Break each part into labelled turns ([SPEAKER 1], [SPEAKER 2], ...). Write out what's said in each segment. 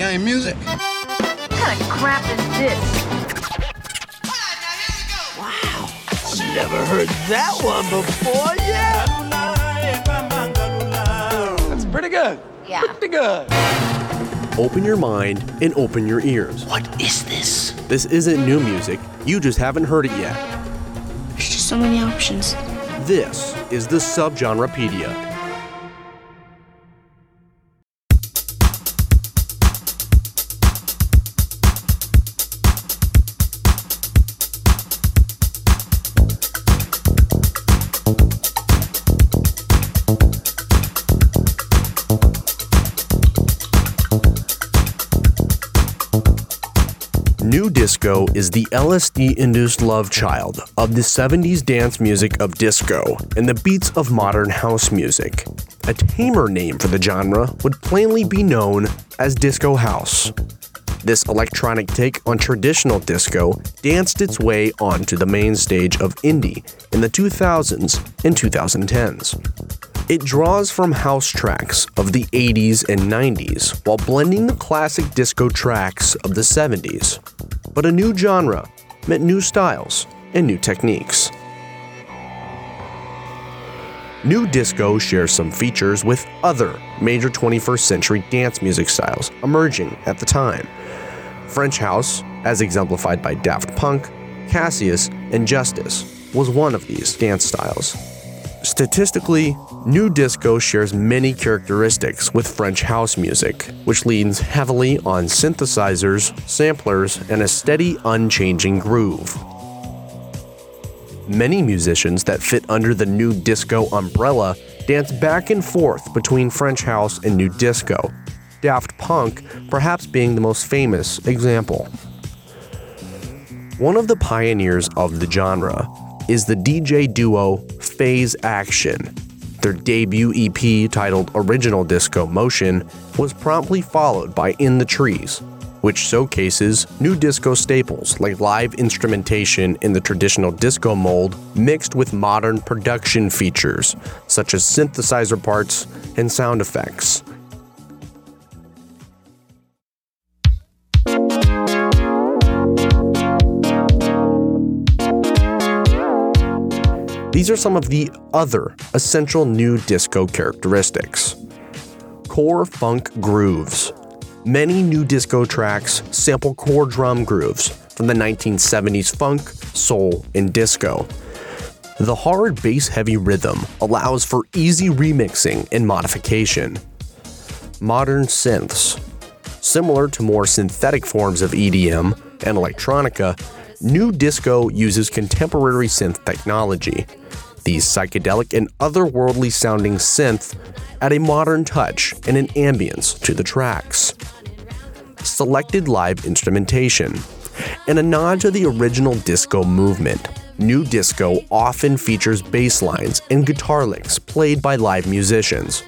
[SPEAKER 1] Game music.
[SPEAKER 2] What kind of crap is this? Wow.
[SPEAKER 3] Never heard that one before, yeah?
[SPEAKER 1] That's pretty good.
[SPEAKER 2] Yeah.
[SPEAKER 1] Pretty good.
[SPEAKER 4] Open your mind and open your ears.
[SPEAKER 3] What is this?
[SPEAKER 4] This isn't new music, you just haven't heard it yet.
[SPEAKER 5] There's just so many options.
[SPEAKER 4] This is the Subgenrepedia. Disco is the LSD induced love child of the 70s dance music of disco and the beats of modern house music. A tamer name for the genre would plainly be known as disco house. This electronic take on traditional disco danced its way onto the main stage of indie in the 2000s and 2010s. It draws from house tracks of the 80s and 90s while blending the classic disco tracks of the 70s. But a new genre meant new styles and new techniques. Nu disco shares some features with other major 21st century dance music styles emerging at the time. French house, as exemplified by Daft Punk, Cassius, and Justice, was one of these dance styles. Statistically, nu disco shares many characteristics with French house music, which leans heavily on synthesizers, samplers, and a steady, unchanging groove. Many musicians that fit under the nu disco umbrella dance back and forth between French house and nu disco, Daft Punk perhaps being the most famous example. One of the pioneers of the genre is the DJ duo Faze Action. Their debut EP, titled Original Disco Motion, was promptly followed by In the Trees, which showcases nu disco staples like live instrumentation in the traditional disco mold mixed with modern production features such as synthesizer parts and sound effects. These are some of the other essential nu disco characteristics. Core funk grooves. Many nu disco tracks sample core drum grooves from the 1970s funk, soul, and disco. The hard bass heavy rhythm allows for easy remixing and modification. Modern synths. Similar to more synthetic forms of EDM and electronica, nu disco uses contemporary synth technology. These psychedelic and otherworldly sounding synth add a modern touch and an ambience to the tracks. Selected live instrumentation. And a nod to the original disco movement, nu disco often features bass lines and guitar licks played by live musicians.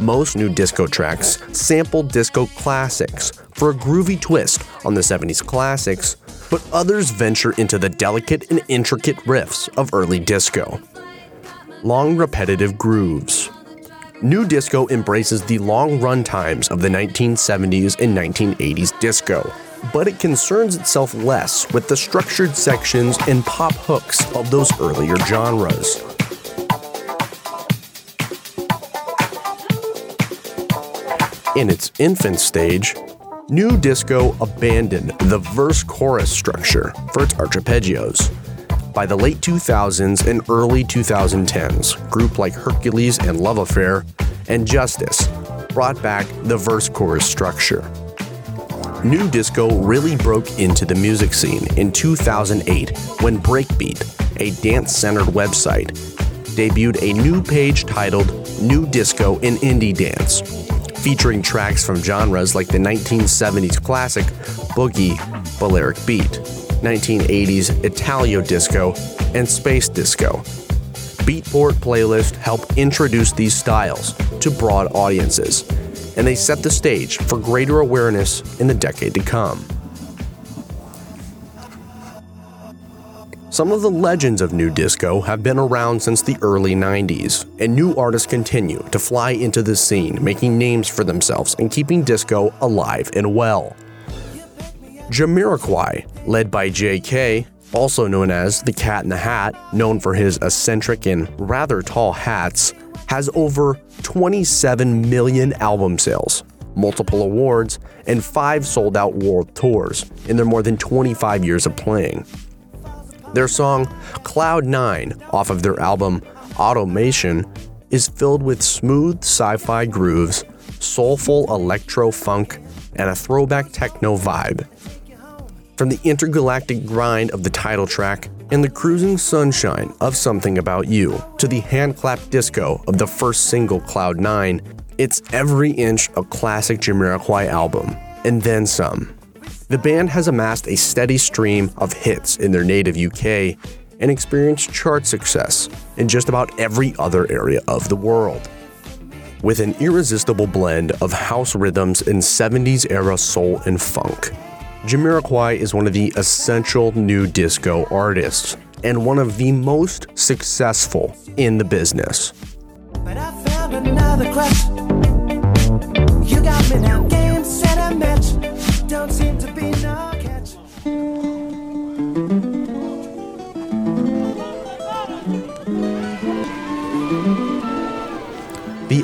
[SPEAKER 4] Most nu disco tracks sample disco classics for a groovy twist on the 70s classics, but others venture into the delicate and intricate riffs of early disco. Long repetitive grooves. Nu disco embraces the long run times of the 1970s and 1980s disco, but it concerns itself less with the structured sections and pop hooks of those earlier genres. In its infant stage, Nu Disco abandoned the verse chorus structure for its arpeggios. By the late 2000s and early 2010s, groups like Hercules and Love Affair and Justice brought back the verse chorus structure. Nu disco really broke into the music scene in 2008 when Breakbeat, a dance centered website, debuted a new page titled Nu Disco in Indie Dance, featuring tracks from genres like the 1970s classic Boogie Balearic Beat, 1980s Italo Disco, and Space Disco. Beatport playlist help introduce these styles to broad audiences, and they set the stage for greater awareness in the decade to come. Some of the legends of nu disco have been around since the early 90s, and new artists continue to fly into the scene, making names for themselves and keeping disco alive and well. Jamiroquai, led by JK, also known as the Cat in the Hat, known for his eccentric and rather tall hats, has over 27 million album sales, multiple awards, and five sold out world tours in their more than 25 years of playing. Their song Cloud 9 off of their album Automaton is filled with smooth sci fi grooves, soulful electro funk, and a throwback techno vibe. From the intergalactic grind of the title track and the cruising sunshine of Something About You to the hand clap disco of the first single Cloud 9, it's every inch a classic Jamiroquai album, and then some. The band has amassed a steady stream of hits in their native UK and experienced chart success in just about every other area of the world. With an irresistible blend of house rhythms and 70s era soul and funk, Jamiroquai is one of the essential nu disco artists and one of the most successful in the business.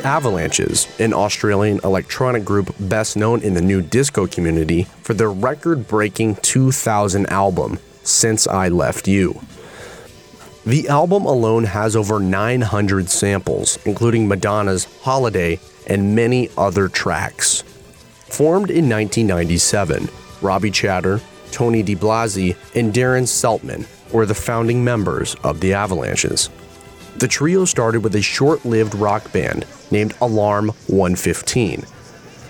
[SPEAKER 4] Avalanches, an Australian electronic group best known in the nu disco community for their record breaking 2000 album, Since I Left You. The album alone has over 900 samples, including Madonna's Holiday and many other tracks. Formed in 1997, Robbie Chater, Tony Di Blasi, and Darren Seltman were the founding members of the Avalanches. The trio started with a short lived rock band named Alarm 115,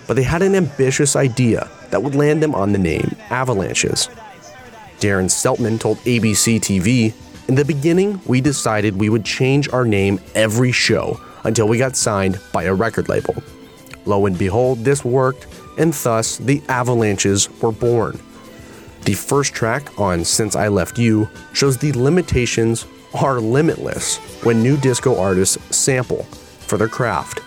[SPEAKER 4] but they had an ambitious idea that would land them on the name Avalanches. Darren Seltman told ABC TV In the beginning, we decided we would change our name every show until we got signed by a record label. Lo and behold, this worked, and thus the Avalanches were born. The first track on Since I Left You shows the limitations are limitless when nu disco artists sample for their craft.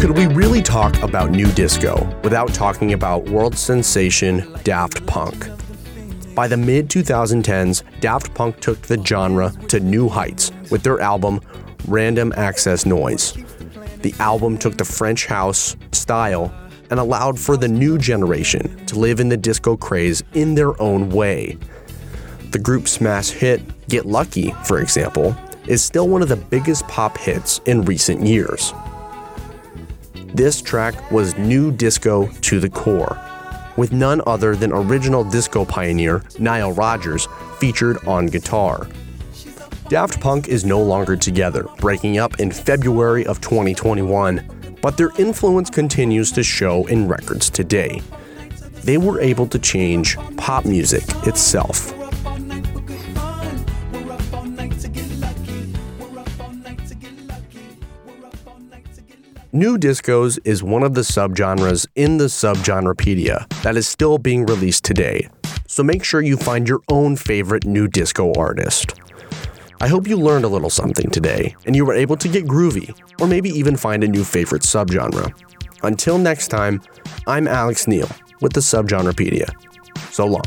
[SPEAKER 4] Could we really talk about nu disco without talking about world sensation Daft Punk? By the mid 2010s, Daft Punk took the genre to new heights with their album Random Access Noise. The album took the French house style and allowed for the new generation to live in the disco craze in their own way. The group's smash hit, Get Lucky, for example, is still one of the biggest pop hits in recent years. This track was nu disco to the core, with none other than original disco pioneer Nile Rodgers featured on guitar. Daft Punk is no longer together, breaking up in February of 2021, but their influence continues to show in records today. They were able to change pop music itself. Nu Discos is one of the subgenres in the Subgenrepedia that is still being released today, so make sure you find your own favorite nu disco artist. I hope you learned a little something today and you were able to get groovy or maybe even find a new favorite subgenre. Until next time, I'm Alex Neal with the Subgenrepedia. So long.